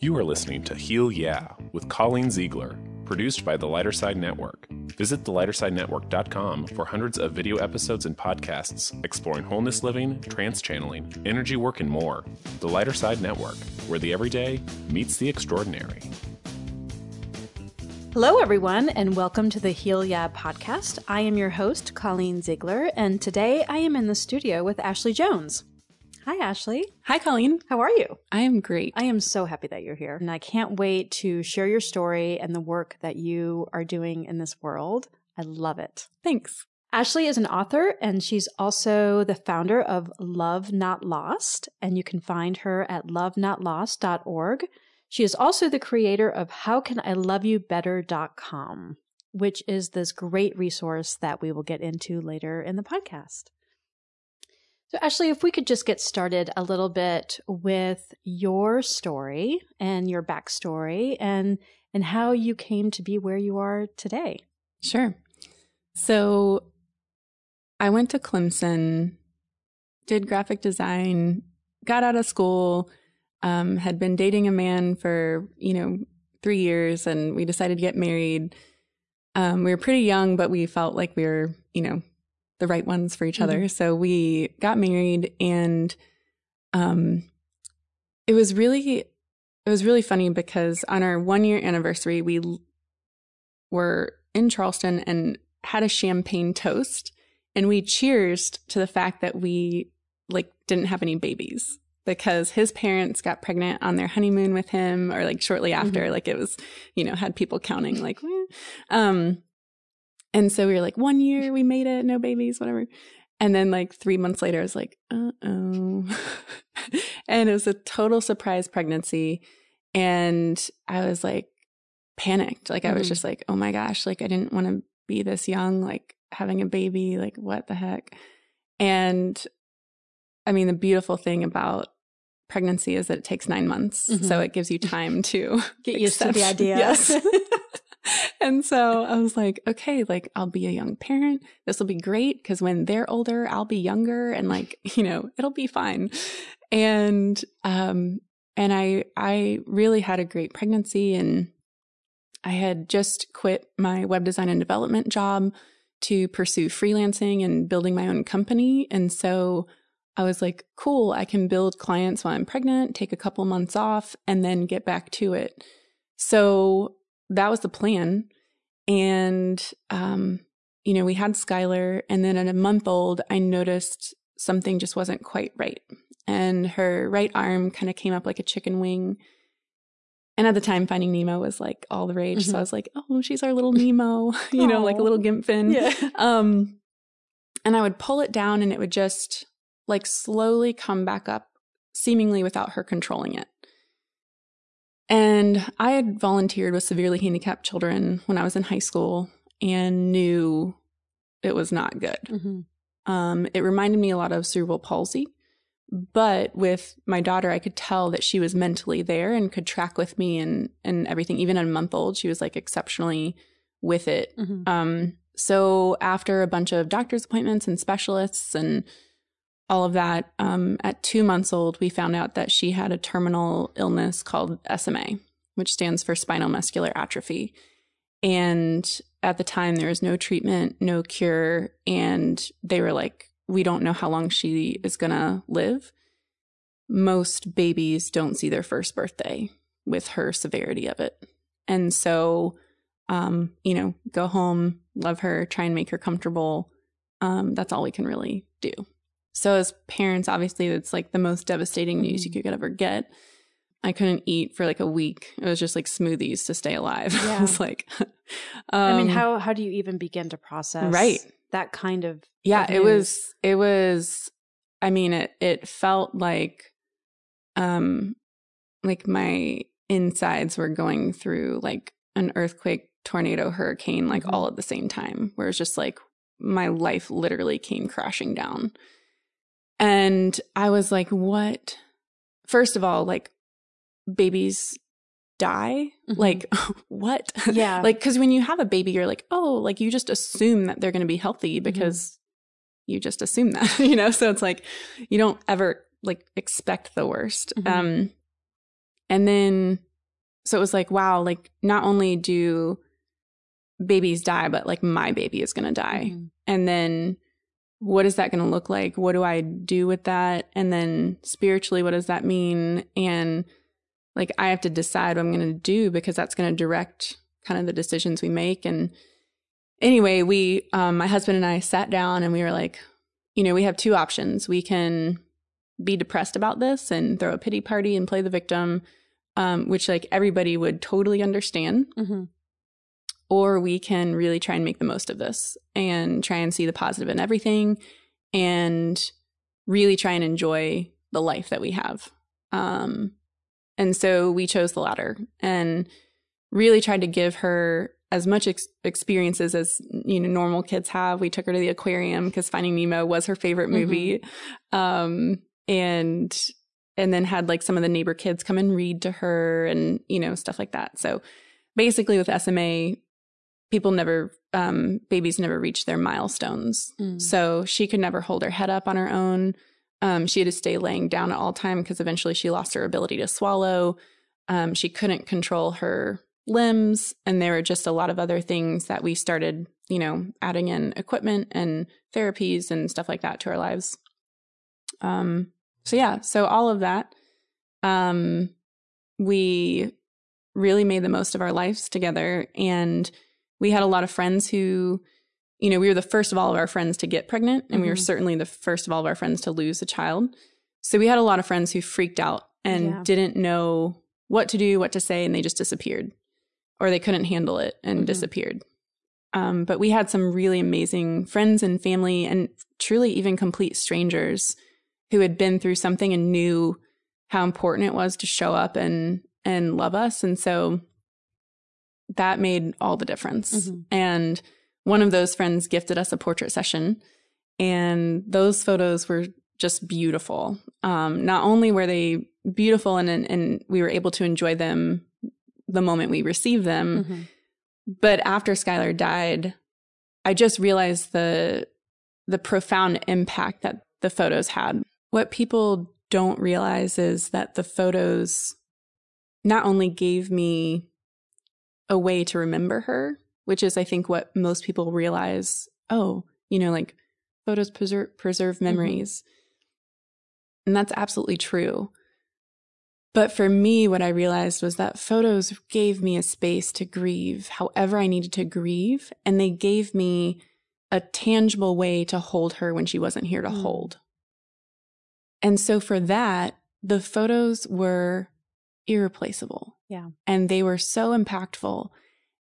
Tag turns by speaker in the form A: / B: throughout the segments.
A: You are listening to Heal Yeah with Colleen Ziegler, produced by the Lighter Side Network. Visit thelightersidenetwork.com for hundreds of video episodes and podcasts exploring wholeness living, trance channeling, energy work, and more. The Lighter Side Network, where the everyday meets the extraordinary.
B: Hello, everyone, and welcome to the Heal Yeah podcast. I am your host, Colleen Ziegler, and today I am in the studio with Ashley Jones. Hi, Ashley.
C: Hi, Colleen.
B: How are you?
C: I am great.
B: I am so happy that you're here, and I can't wait to share your story and the work that you are doing in this world. I love it.
C: Thanks.
B: Ashley is an author, and she's also the founder of Love Not Lost, and you can find her at lovenotlost.org. She is also the creator of HowCanILoveYouBetter.com, which is this great resource that we will get into later in the podcast. So, Ashley, if we could just get started a little bit with your story and your backstory and and how you came to be where you are today.
C: Sure. So, I went to Clemson, did graphic design, got out of school, um, had been dating a man for you know three years, and we decided to get married. Um, we were pretty young, but we felt like we were you know the right ones for each mm-hmm. other. So we got married and um it was really it was really funny because on our 1 year anniversary we were in Charleston and had a champagne toast and we cheers to the fact that we like didn't have any babies because his parents got pregnant on their honeymoon with him or like shortly after mm-hmm. like it was you know had people counting like um and so we were like, one year we made it, no babies, whatever. And then like three months later, I was like, uh oh. and it was a total surprise pregnancy. And I was like panicked. Like I was mm-hmm. just like, oh my gosh, like I didn't want to be this young, like having a baby, like what the heck? And I mean, the beautiful thing about pregnancy is that it takes nine months. Mm-hmm. So it gives you time to
B: get used to the idea.
C: Yes. and so I was like, okay, like I'll be a young parent. This will be great because when they're older, I'll be younger and like, you know, it'll be fine. And um and I I really had a great pregnancy and I had just quit my web design and development job to pursue freelancing and building my own company. And so I was like, cool, I can build clients while I'm pregnant, take a couple months off, and then get back to it. So that was the plan. And, um, you know, we had Skylar, and then at a month old, I noticed something just wasn't quite right. And her right arm kind of came up like a chicken wing. And at the time, Finding Nemo was like all the rage. Mm-hmm. So I was like, oh, she's our little Nemo, you know, like a little gimp fin.
B: Yeah.
C: Um, and I would pull it down and it would just like slowly come back up, seemingly without her controlling it. And I had volunteered with severely handicapped children when I was in high school and knew it was not good. Mm-hmm. Um, it reminded me a lot of cerebral palsy. But with my daughter, I could tell that she was mentally there and could track with me and, and everything. Even at a month old, she was like exceptionally with it. Mm-hmm. Um, so after a bunch of doctor's appointments and specialists and all of that. Um, at two months old, we found out that she had a terminal illness called SMA, which stands for spinal muscular atrophy. And at the time, there was no treatment, no cure. And they were like, we don't know how long she is going to live. Most babies don't see their first birthday with her severity of it. And so, um, you know, go home, love her, try and make her comfortable. Um, that's all we can really do. So as parents, obviously it's like the most devastating news you mm-hmm. could ever get. I couldn't eat for like a week. It was just like smoothies to stay alive. Yeah. it's like um,
B: I mean, um, how how do you even begin to process
C: right.
B: that kind of
C: Yeah, it was it was I mean it it felt like um like my insides were going through like an earthquake, tornado, hurricane like mm-hmm. all at the same time. Where it's just like my life literally came crashing down. And I was like, what? First of all, like babies die? Mm-hmm. Like, what?
B: Yeah.
C: like, cause when you have a baby, you're like, oh, like you just assume that they're going to be healthy mm-hmm. because mm-hmm. you just assume that, you know? So it's like, you don't ever like expect the worst. Mm-hmm. Um, And then, so it was like, wow, like not only do babies die, but like my baby is going to die.
B: Mhm.
C: And then what is that going to look like? What do I do with that? And then spiritually, what does that mean? And like, I have to decide what I'm going to do because that's going to direct kind of the decisions we make. And anyway, we, um, my husband and I sat down and we were like, you know, we have two options. We can be depressed about this and throw a pity party and play the victim, um, which like everybody would totally understand
B: Mhm.
C: Or we can really try and make the most of this and try and see the positive in everything and really try and enjoy the life that we have. Um, and so we chose the latter and really tried to give her as much ex- experiences as you know normal kids have. We took her to the aquarium because Finding Nemo was her favorite movie, um, and and then had like some of the neighbor kids come and read to her and you know stuff like that. So basically, with SMA, people never um, babies never reach their milestones.
B: Mm.
C: So she could never hold her head up on her own. Um, she had to stay laying down at all time because eventually she lost her ability to swallow. Um, she couldn't control her limbs, and there were just a lot of other things that we started, you know, adding in equipment and therapies and stuff like that to our lives. Um, so yeah, so all of that, um, we really made the most of our lives together, and we had a lot of friends who you know, we were the first of all of our friends to get pregnant, and we were
B: Mhm.
C: certainly the first of all of our friends to lose a child. So we had a lot of friends who freaked out and
B: Yeah.
C: didn't know what to do, what to say, and they just disappeared, or they couldn't handle it and
B: Mhm.
C: disappeared. Um, but we had some really amazing friends and family, and truly even complete strangers who had been through something and knew how important it was to show up and and love us, and so that made all the difference.
B: Mhm.
C: And one of those friends gifted us a portrait session, and those photos were just beautiful. Um, not only were they beautiful, and, and we were able to enjoy them the moment we received them,
B: Mhm.
C: but after Skylar died, I just realized the the profound impact that the photos had. What people don't realize is that the photos not only gave me a way to remember her, which is I think what most people realize, oh, you know, like photos preserve preserve memories. And that's absolutely true. But for me, what I realized was that photos gave me a space to grieve however I needed to grieve. And they gave me a tangible way to hold her when she wasn't here to
B: Mm.
C: hold. And so for that, the photos were irreplaceable.
B: Yeah.
C: And they were so impactful.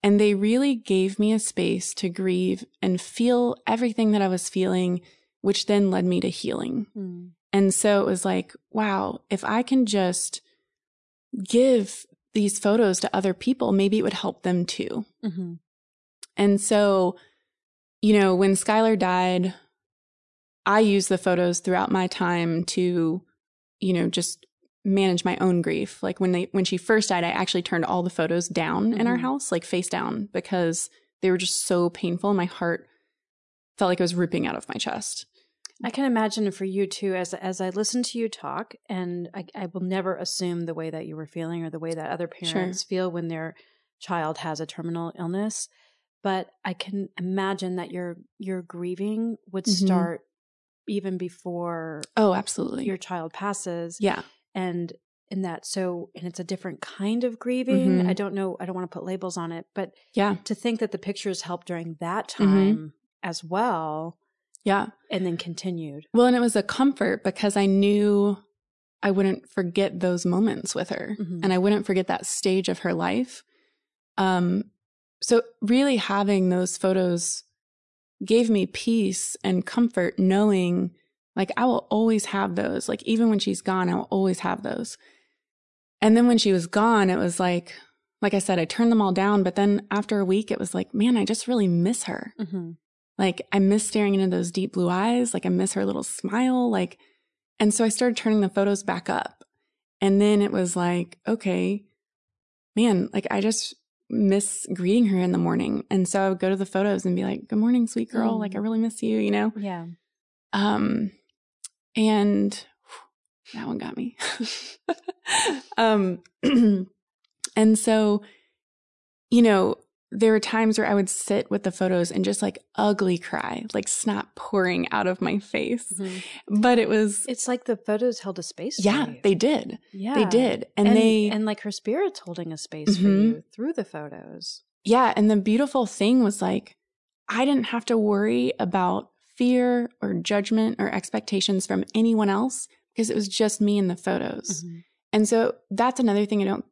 C: And they really gave me a space to grieve and feel everything that I was feeling, which then led me to healing.
B: Mm.
C: And so it was like, wow, if I can just give these photos to other people, maybe it would help them too.
B: Mhm.
C: And so, you know, when Skylar died, I used the photos throughout my time to, you know, just manage my own grief. Like when they when she first died, I actually turned all the photos down in our
B: Mhm.
C: house, like face down, because they were just so painful. My heart felt like it was ripping out of my chest.
B: I can imagine for you too, as as I listen to you talk, and I, I will never assume the way that you were feeling or the way that other
C: Sure.
B: parents feel when their child has a terminal illness. But I can imagine that your your grieving would
C: Mhm.
B: start even before
C: Oh, absolutely.
B: your child passes,
C: yeah.
B: And in that so and it's a different kind of grieving.
C: Mhm.
B: I don't know. I don't want to put labels on it, but
C: Yeah.
B: to think that the pictures helped during that
C: Mhm.
B: time as well,
C: Yeah.
B: and then continued.
C: Well, and it was a comfort because I knew I wouldn't forget those moments with her
B: Mhm.
C: and I wouldn't forget that stage of her life. Um, so, really having those photos gave me peace and comfort knowing like I will always have those. Like, even when she's gone, I will always have those. And then when she was gone, it was like, like I said, I turned them all down. But then after a week, it was like, man, I just really miss her.
B: Mm-hmm.
C: Like I miss staring into those deep blue eyes. Like I miss her little smile. Like, and so I started turning the photos back up. And then it was like, okay, man, like I just miss greeting her in the morning. And so I would go to the photos and be like, good morning, sweet girl.
B: Mm.
C: Like I really miss you, you know?
B: Yeah.
C: Um, and that one got me. um, and so, you know, there were times where I would sit with the photos and just like ugly cry, like snot pouring out of my face. Mm-hmm. But it was.
B: It's like the photos held a space
C: yeah, they did. Yeah. They did. And,
B: and,
C: they.
B: And like her spirit's holding a space mm-hmm. for you through the photos.
C: Yeah. And the beautiful thing was like, I didn't have to worry about fear or judgment or expectations from anyone else because it was just me in the photos. Mm-hmm. And so that's another thing I don't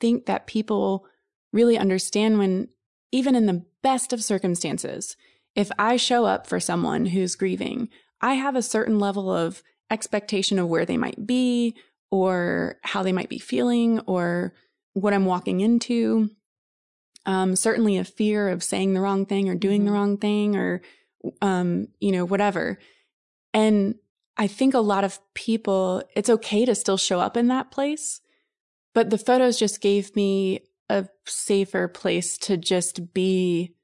C: think that people really understand when even in the best of circumstances, if I show up for someone who's grieving, I have a certain level of expectation of where they might be or how they might be feeling or what I'm walking into. Um, certainly a fear of saying the wrong thing or doing mm-hmm. the wrong thing or, um, you know, whatever. And I think a lot of people, it's okay to still show up in that place. But the photos just gave me a safer place to just be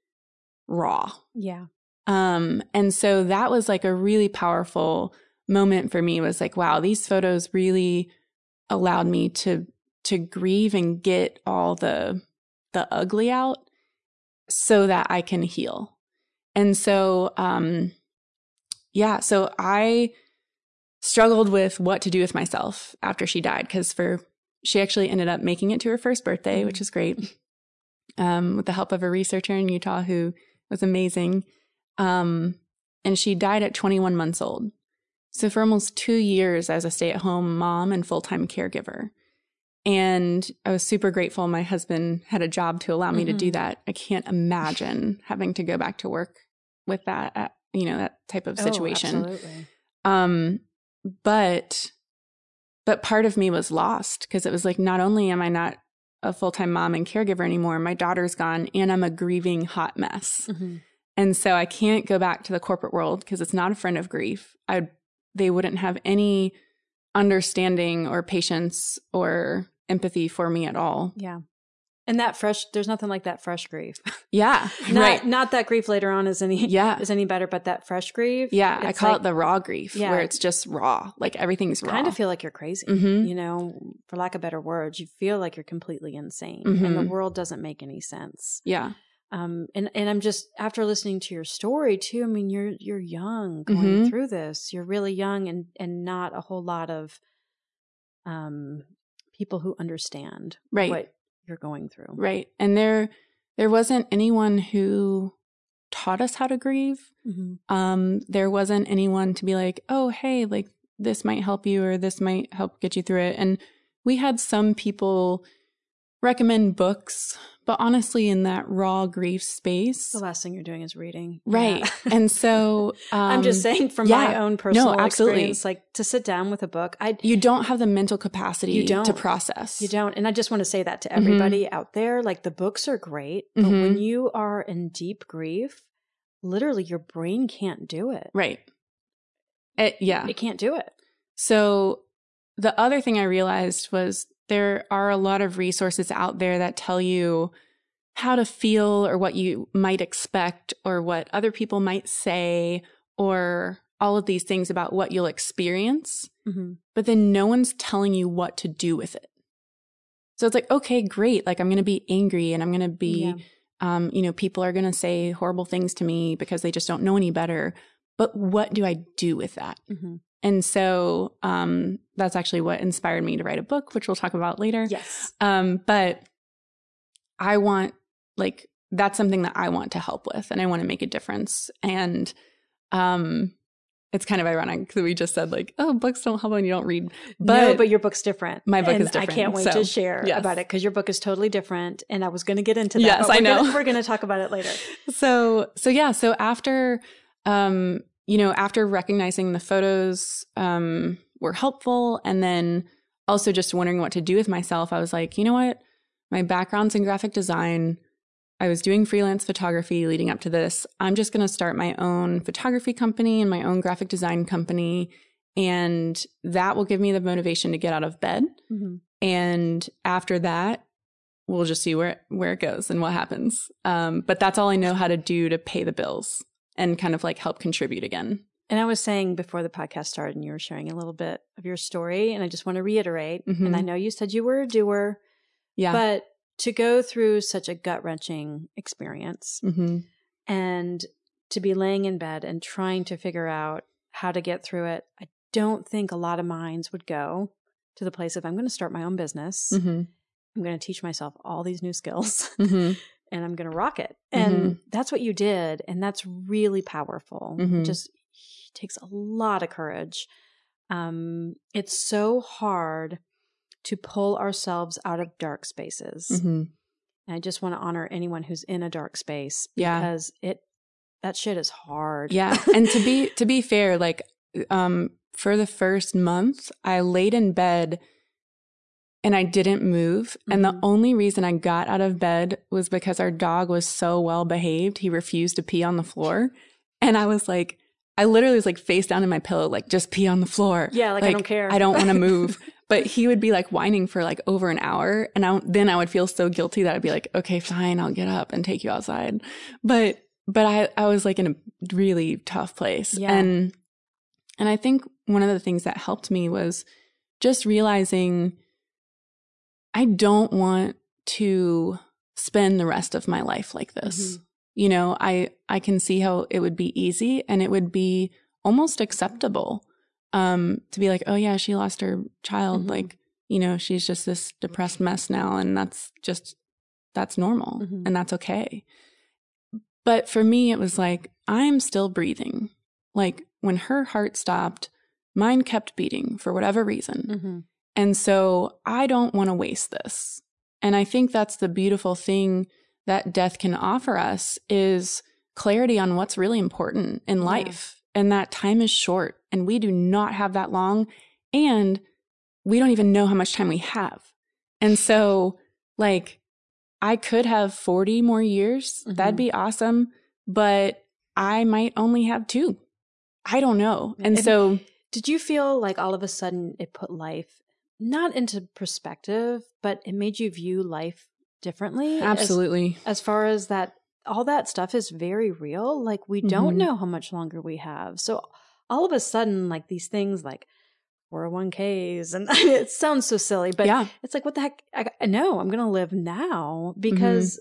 C: raw.
B: Yeah.
C: Um, and so that was like a really powerful moment for me was like, wow, these photos really allowed me to to grieve and get all the the ugly out so that I can heal. And so um yeah, so I struggled with what to do with myself after she died because for she actually ended up making it to her first birthday, which is great, um, with the help of a researcher in Utah who was amazing. Um, and she died at 21 months old. So for almost two years as a stay at home mom and full time caregiver. And I was super grateful my husband had a job to allow me mm-hmm. to do mm-hmm. that. I can't imagine having to go back to work with that, uh, you know, that type of oh, situation. Oh, absolutely. Um, but but part of me was lost because it was like, not only am I not a full time mom and caregiver anymore, my daughter's gone and I'm a grieving hot mess. Mm-hmm. And so I can't go back to the corporate world because it's not a friend of grief. I they wouldn't have any understanding or patience or empathy for me at all.
B: Yeah. And that fresh, there's nothing like that fresh grief.
C: Yeah,
B: not,
C: right.
B: Not that grief later on is any yeah is any better, but that fresh grief.
C: Yeah, I call like, it the raw grief, yeah. where it's just raw, like everything's raw.
B: Kind of feel like you're crazy, mm-hmm. you know, for lack of better words. You feel like you're completely insane, mm-hmm. and the mm-hmm. world doesn't make any sense.
C: Yeah.
B: Um, and and I'm just after listening to your story too. I mean, you're you're young going mm-hmm. through this. You're really young, and and not a whole lot of um people who understand
C: right.
B: what you're going through.
C: Right. And there there wasn't anyone who taught us how to grieve. Mm-hmm. Um, there wasn't anyone to be like, oh, hey, like this might help you or this might help get you through it. And we had some people recommend books but honestly, in that raw grief space,
B: the last thing you're doing is reading.
C: Right. Yeah. and so
B: um, I'm just saying from yeah, my own personal no, absolutely. experience, like to sit down with a book, I
C: you don't have the mental capacity you don't, to process.
B: You don't. And I just want to say that to everybody mm-hmm. out there. Like the books are great, but mm-hmm. when you are in deep grief, literally your brain can't do it.
C: Right. It, yeah.
B: It can't do it.
C: So the other thing I realized was there are a lot of resources out there that tell you how to feel or what you might expect or what other people might say or all of these things about what you'll experience. Mm-hmm. But then no one's telling you what to do with it. So it's like, okay, great. Like I'm going to be angry and I'm going to be, yeah. um, you know, people are going to say horrible things to me because they just don't know any better. But what do I do with that? Mm-hmm. And so um, that's actually what inspired me to write a book, which we'll talk about later.
B: Yes.
C: Um, but I want, like, that's something that I want to help with and I want to make a difference. And um, it's kind of ironic that we just said, like, oh, books don't help when you don't read.
B: But, no, but your book's different.
C: My book and is different.
B: I can't wait so, to share yes. about it because your book is totally different. And I was going to get into that.
C: Yes, I know.
B: Gonna, we're going to talk about it later.
C: So, so yeah. So after, um, you know, after recognizing the photos um, were helpful and then also just wondering what to do with myself, I was like, you know what? My background's in graphic design. I was doing freelance photography leading up to this. I'm just going to start my own photography company and my own graphic design company. And that will give me the motivation to get out of bed. Mm-hmm. And after that, we'll just see where, where it goes and what happens. Um, but that's all I know how to do to pay the bills and kind of like help contribute again.
B: And I was saying before the podcast started, and you were sharing a little bit of your story, and I just want to reiterate.
C: Mhm.
B: And I know you said you were a doer,
C: Yeah.
B: but to go through such a gut wrenching experience
C: hmm
B: and to be laying in bed and trying to figure out how to get through it, I don't think a lot of minds would go to the place of I'm going to start my own business.
C: hmm
B: I'm going to teach myself all these new skills
C: hmm
B: and I'm going to rock it. And that's what you did. And that's really powerful.
C: Mhm.
B: Just takes a lot of courage. Um, it's so hard to pull ourselves out of dark spaces.
C: hmm
B: And I just want to honor anyone who's in a dark space
C: Yeah.
B: because it that shit is hard.
C: Yeah. and to be to be fair, like um for the first month, I laid in bed and I didn't move. And the
B: Mhm.
C: only reason I got out of bed was because our dog was so well behaved. He refused to pee on the floor. And I was like, I literally was like face down in my pillow, like just pee on the floor.
B: Yeah, like, I don't care.
C: I don't want to move. But he would be like whining for like over an hour. And I, then I would feel so guilty that I'd be like, okay, fine, I'll get up and take you outside. But, but I, I was like in a really tough place.
B: Yeah.
C: And, and I think one of the things that helped me was just realizing I don't want to spend the rest of my life like this.
B: Mhm.
C: You know, I, I can see how it would be easy and it would be almost acceptable um to be like oh yeah she lost her child
B: Mhm.
C: like you know she's just this depressed mess now and that's just that's normal
B: Mhm.
C: and that's okay but for me it was like i'm still breathing like when her heart stopped mine kept beating for whatever reason
B: Mhm.
C: And so I don't want to waste this. And I think that's the beautiful thing that death can offer us is clarity on what's really important in
B: Yeah.
C: life. And that time is short and we do not have that long and we don't even know how much time we have. And so like I could have 40 more years. That'd
B: Mhm.
C: be awesome, but I might only have 2. I don't know. And
B: And-
C: so
B: Did you feel like all of a sudden it put life not into perspective, but it made you view life differently?
C: Absolutely.
B: As, far as that, all that stuff is very real. Like we don't
C: Mhm.
B: know how much longer we have. So all of a sudden, like these things like 401ks, and it sounds so silly, but
C: yeah.
B: it's like, what the heck? I, I know I'm going to live now because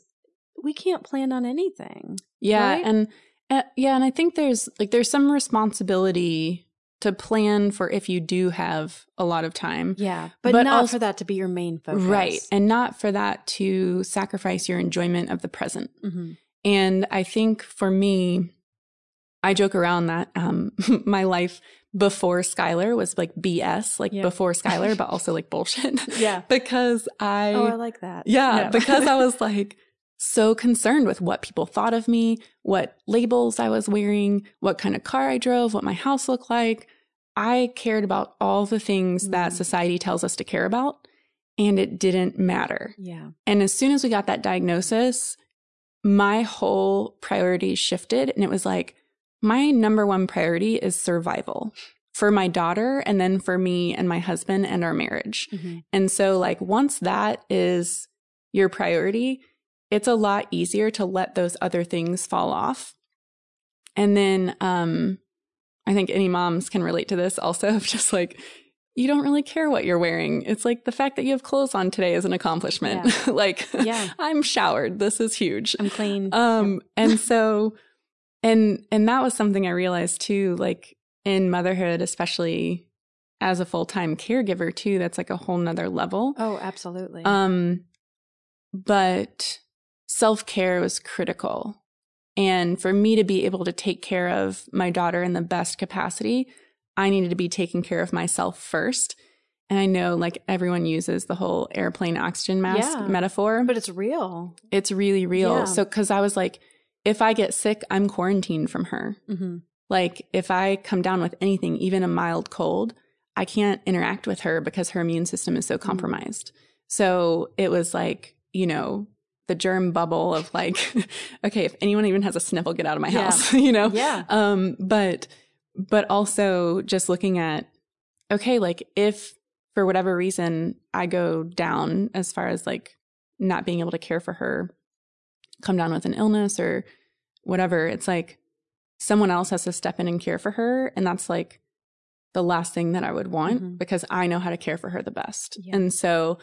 B: we can't plan on anything.
C: Yeah,
B: right?
C: and uh, yeah, and I think there's like there's some responsibility to plan for if you do have a lot of time.
B: Yeah. But,
C: But
B: not
C: also-
B: for that to be your main focus.
C: Right, and not for that to sacrifice your enjoyment of the present.
B: hmm
C: And I think for me, I joke around that um, my life before Skylar was like BS, like
B: Yeah.
C: before Skylar, but also like bullshit.
B: Yeah.
C: because I,
B: oh, I like that.
C: yeah,
B: No.
C: because I was like so concerned with what people thought of me, what labels I was wearing, what kind of car I drove, what my house looked like. I cared about all the things that
B: Mm.
C: society tells us to care about, and it didn't matter.
B: yeah.
C: And as soon as we got that diagnosis, my whole priority shifted. And it was like, my number one priority is survival for my daughter and then for me and my husband and our marriage.
B: Mhm.
C: And so, like, once that is your priority, it's a lot easier to let those other things fall off. And then, um, I think any moms can relate to this also of just like, you don't really care what you're wearing. It's like the fact that you have clothes on today is an accomplishment. like,
B: Yeah.
C: I'm showered. This is huge.
B: I'm clean.
C: Um, and so, and, and that was something I realized too, like in motherhood, especially as a full-time caregiver too, that's like a whole nother level.
B: oh, absolutely.
C: Um, but self-care was critical. And for me to be able to take care of my daughter in the best capacity, I needed to be taking care of myself first. And I know like everyone uses the whole airplane oxygen mask
B: Yeah.
C: metaphor,
B: but it's real.
C: it's really real.
B: Yeah.
C: So, cause I was like, if I get sick, I'm quarantined from her.
B: hmm
C: Like, if I come down with anything, even a mild cold, I can't interact with her because her immune system is so
B: Mm-hmm.
C: compromised. So it was like, you know, the germ bubble of like, okay, if anyone even has a sniffle, get out of my
B: Yeah.
C: house, you know?
B: Yeah.
C: Um, but, but also just looking at, okay, like if for whatever reason I go down as far as like not being able to care for her, come down with an illness or whatever, it's like, someone else has to step in and care for her. And that's like the last thing that I would want
B: Mhm.
C: because I know how to care for her the best.
B: Yeah.
C: And so,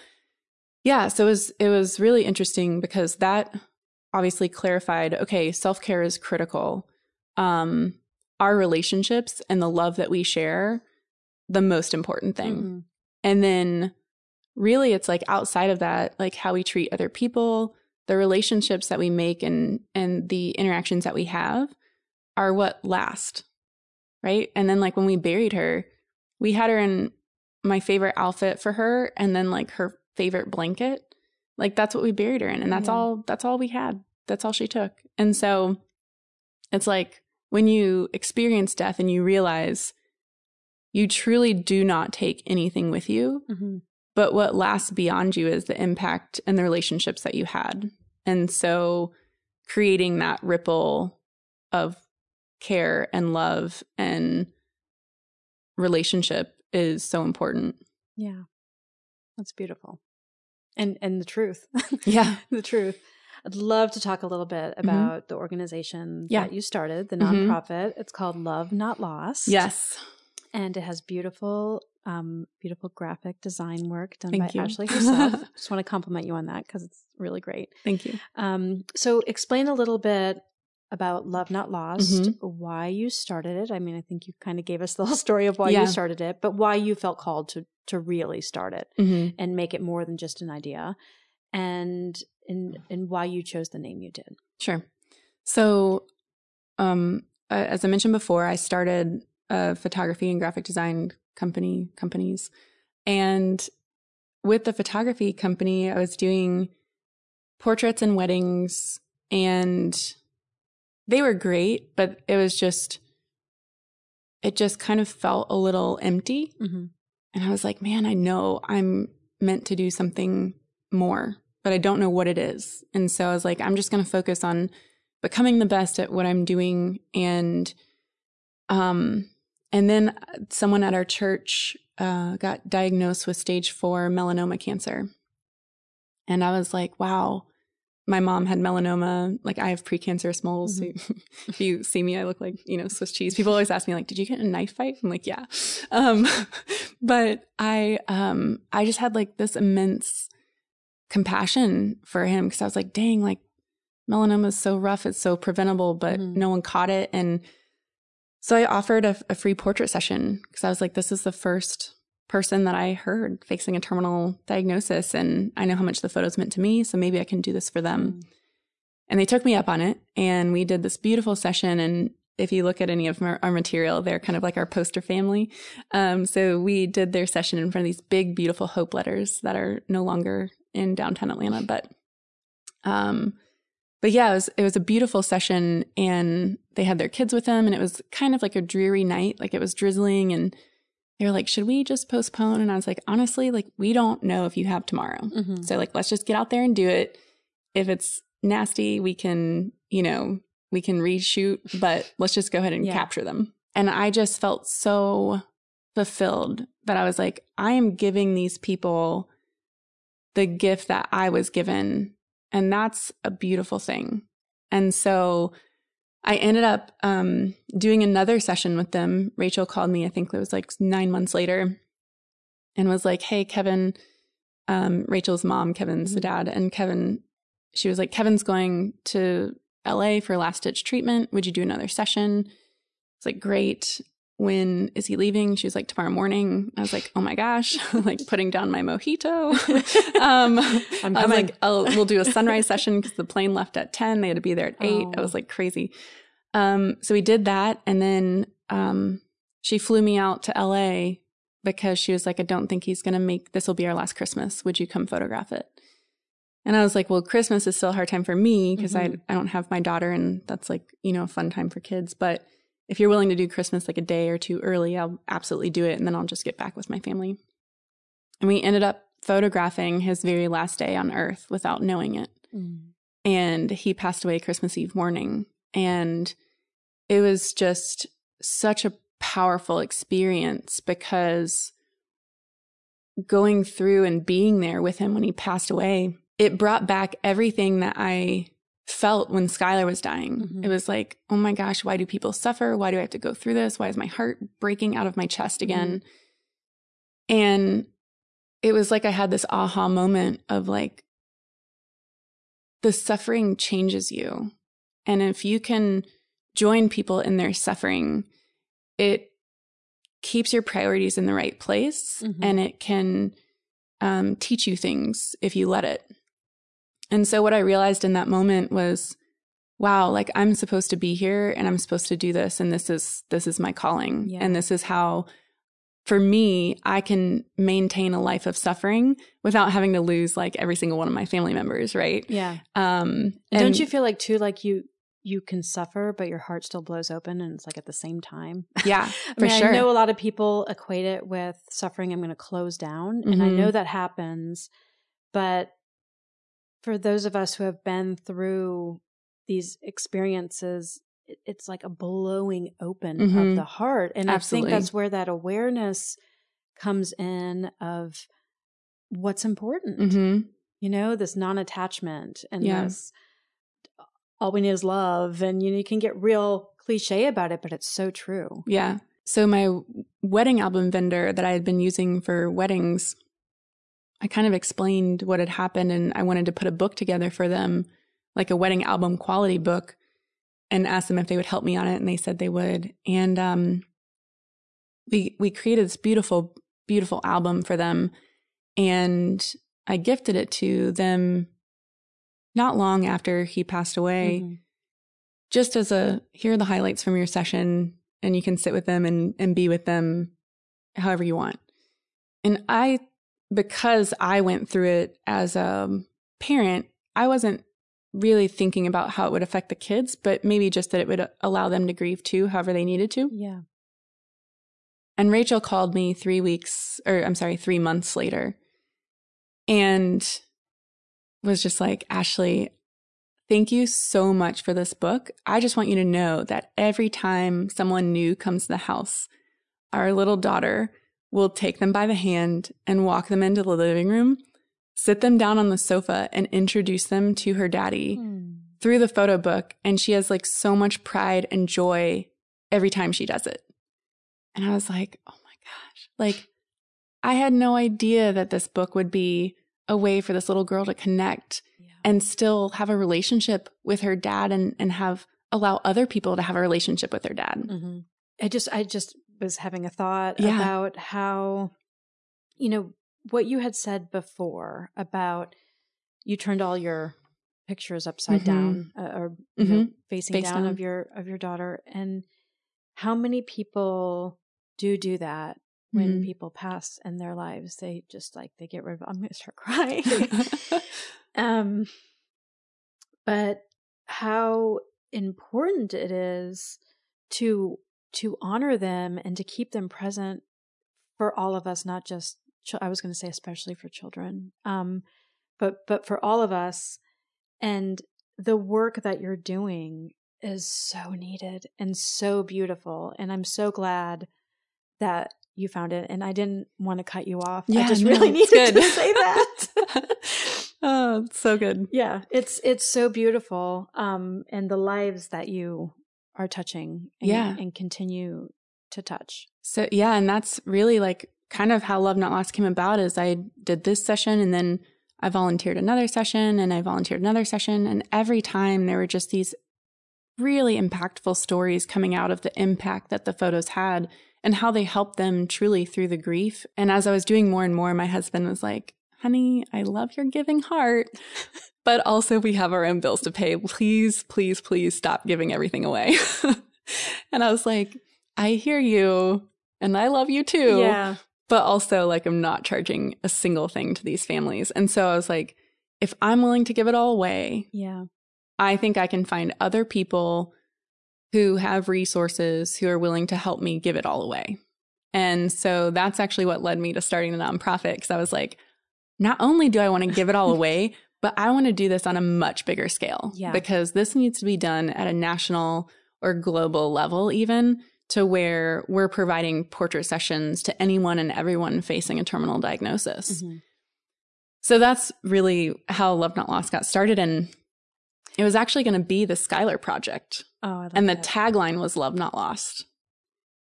C: yeah, so it was, it was really interesting because that obviously clarified okay, self care is critical. Um, our relationships and the love that we share, the most important thing.
B: Mhm.
C: And then really it's like outside of that, like how we treat other people, the relationships that we make and and the interactions that we have are what last. Right? And then like when we buried her, we had her in my favorite outfit for her and then like her favorite blanket. Like that's what we buried her in and that's
B: Yeah.
C: all that's all we had. That's all she took. And so it's like when you experience death and you realize you truly do not take anything with you,
B: Mhm.
C: but what lasts beyond you is the impact and the relationships that you had. And so creating that ripple of care and love and relationship is so important.
B: Yeah. That's beautiful. And and the truth.
C: Yeah.
B: the truth. I'd love to talk a little bit about the organization
C: Yeah.
B: that you started, the
C: Mhm.
B: nonprofit. It's called Love Not Lost.
C: Yes.
B: And it has beautiful, um, beautiful graphic design work done
C: Thank
B: by
C: you.
B: Ashley herself. Just want to compliment you on that because it's really great.
C: Thank you.
B: Um, so explain a little bit about Love Not Lost,
C: Mhm.
B: why you started it. I mean, I think you kind of gave us the whole story of why
C: Yeah.
B: you started it, but why you felt called to to really start it
C: hmm
B: and make it more than just an idea, and and and why you chose the name you did.
C: Sure. So, um, as I mentioned before, I started a photography and graphic design company companies, and with the photography company, I was doing portraits and weddings, and they were great, but it was just it just kind of felt a little empty.
B: Mm-hmm.
C: And I was like, man, I know I'm meant to do something more, but I don't know what it is. And so I was like, I'm just going to focus on becoming the best at what I'm doing. And, um, and then someone at our church, uh, got diagnosed with stage four melanoma cancer. And I was like, wow, my mom had melanoma. Like I have precancerous moles. if you see me, I look like, you know, Swiss cheese. People always ask me like, did you get in a knife fight? I'm like, yeah. Um, but I, um, I just had like this immense compassion for him because I was like, dang, like melanoma is so rough. It's so preventable, but
B: Mhm.
C: no one caught it. And so I offered a, a free portrait session because I was like, this is the first person that I heard facing a terminal diagnosis. And I know how much the photos meant to me. So maybe I can do this for them. And they took me up on it and we did this beautiful session. And if you look at any of our, our material, they're kind of like our poster family. Um, so we did their session in front of these big, beautiful hope letters that are no longer in downtown Atlanta. But, um, but yeah, it was, it was a beautiful session and they had their kids with them and it was kind of like a dreary night. Like it was drizzling and they were like, should we just postpone? And I was like, honestly, like we don't know if you have tomorrow.
B: Mm-hmm.
C: So like, let's just get out there and do it. If it's nasty, we can, you know, we can reshoot, but let's just go ahead and
B: Yeah.
C: capture them. And I just felt so fulfilled that I was like, I am giving these people the gift that I was given. And that's a beautiful thing. And so I ended up um, doing another session with them. Rachel called me, I think it was like nine months later, and was like, Hey, Kevin, um, Rachel's mom, Kevin's the
B: Mhm.
C: dad, and Kevin, she was like, Kevin's going to LA for last ditch treatment. Would you do another session? It's like, great. When is he leaving? She was like, tomorrow morning. I was like, oh my gosh, like putting down my mojito. um,
B: I'm
C: I was like, oh, we'll do a sunrise session because the plane left at 10. They had to be there at 8. I
B: Oh.
C: was like, crazy. Um, so we did that. And then um, she flew me out to LA because she was like, I don't think he's going to make this will be our last Christmas. Would you come photograph it? And I was like, well, Christmas is still a hard time for me because
B: Mhm.
C: I, I don't have my daughter and that's like, you know, a fun time for kids. But if you're willing to do Christmas like a day or two early, I'll absolutely do it. And then I'll just get back with my family. And we ended up photographing his very last day on earth without knowing it.
B: Mm.
C: And he passed away Christmas Eve morning. And it was just such a powerful experience because going through and being there with him when he passed away, it brought back everything that I felt when Skylar was dying.
B: Mhm.
C: It was like, oh my gosh, why do people suffer? Why do I have to go through this? Why is my heart breaking out of my chest again? And it was like I had this aha moment of like, the suffering changes you. And if you can join people in their suffering, it keeps your priorities in the right place
B: Mhm.
C: and it can um, teach you things if you let it. And so, what I realized in that moment was, wow, like I'm supposed to be here and I'm supposed to do this, and this is this is my calling,
B: Yeah.
C: and this is how, for me, I can maintain a life of suffering without having to lose like every single one of my family members, right?
B: Yeah.
C: Um,
B: And don't you feel like too like you you can suffer but your heart still blows open and it's like at the same time?
C: Yeah,
B: I
C: for
B: mean,
C: sure.
B: I know a lot of people equate it with suffering I'm going to close down and I know that happens but for those of us who have been through these experiences it's like a blowing open of
C: Mhm.
B: the heart and
C: Absolutely.
B: I think that's where that awareness comes in of what's important
C: hmm
B: you know this non-attachment and
C: Yeah.
B: this all we need is love and you know you can get real cliche about it but it's so true
C: Yeah. So my wedding album vendor that I had been using for weddings, I kind of explained what had happened and I wanted to put a book together for them, like a wedding album quality book, and asked them if they would help me on it and they said they would. And um we we created this beautiful beautiful album for them and I gifted it to them not long after he passed away
B: Mhm.
C: just as a here are the highlights from your session and you can sit with them and, and be with them however you want and i because i went through it as a parent i wasn't really thinking about how it would affect the kids but maybe just that it would uh, allow them to grieve too however they needed to
B: yeah
C: and Rachel called me three weeks, or I'm sorry, three months later, and was just like, Ashley, thank you so much for this book. I just want you to know that every time someone new comes to the house, our little daughter will take them by the hand and walk them into the living room, sit them down on the sofa, and introduce them to her daddy
B: Mm.
C: through the photo book and she has like so much pride and joy every time she does it. And I was like, "Oh my gosh. Like I had no idea that this book would be a way for this little girl to connect
B: yeah
C: and still have a relationship with her dad and and have allow other people to have a relationship with their dad."
B: hmm i just i just was having a thought
C: Yeah.
B: about how you know what you had said before about you turned all your pictures upside
C: Mhm.
B: down uh, or you know, facing
C: Face
B: down,
C: down.
B: of your of your daughter and how many people do do that when
C: Mhm.
B: people pass in their lives they just like they get rid of i'm gonna start crying um but how important it is to to honor them and to keep them present for all of us not just chil- i was going to say especially for children um but but for all of us. And the work that you're doing is so needed and so beautiful and i'm so glad that you found it and i didn't want to cut you off.
C: Yeah,
B: i
C: just
B: really needed to say that.
C: Oh, it's so good.
B: yeah it's it's so beautiful um and the lives that you are touching and,
C: Yeah.
B: and continue to touch
C: So yeah, and that's really like kind of how Love Not Lost came about is I did this session and then I volunteered another session and I volunteered another session and every time there were just these really impactful stories coming out of the impact that the photos had and how they helped them truly through the grief. And as I was doing more and more, my husband was like, "Honey, I love your giving heart." But also, we have our own bills to pay. Please, please, please stop giving everything away. and I was like, I hear you and I love you too.
B: yeah
C: But also, like, I'm not charging a single thing to these families. And so I was like, if I'm willing to give it all away,
B: yeah
C: I think I can find other people who have resources who are willing to help me give it all away. And so that's actually what led me to starting the nonprofit because I was like, not only do I want to give it all away, but I want to do this on a much bigger scale.
B: Yeah.
C: Because this needs to be done at a national or global level, even to where we're providing portrait sessions to anyone and everyone facing a terminal diagnosis.
B: Mhm.
C: So that's really how Love Not Lost got started. And It was actually going to be the Skylar Project.
B: Oh,
C: and the
B: that.
C: tagline was love not lost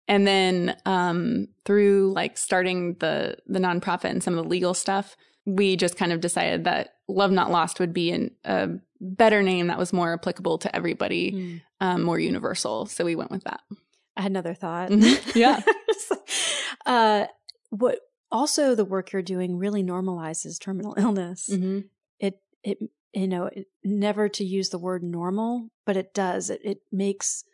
C: and then um, through like starting the the nonprofit and some of the legal stuff we just kind of decided that love not lost would be an, a better name that was more applicable to everybody
B: Mm.
C: um, more universal so we went with that
B: I had another thought.
C: Yeah.
B: uh, what also the work you're doing really normalizes terminal illness.
C: mm-hmm.
B: It it you know it, never to use the word normal, but it does. It it makes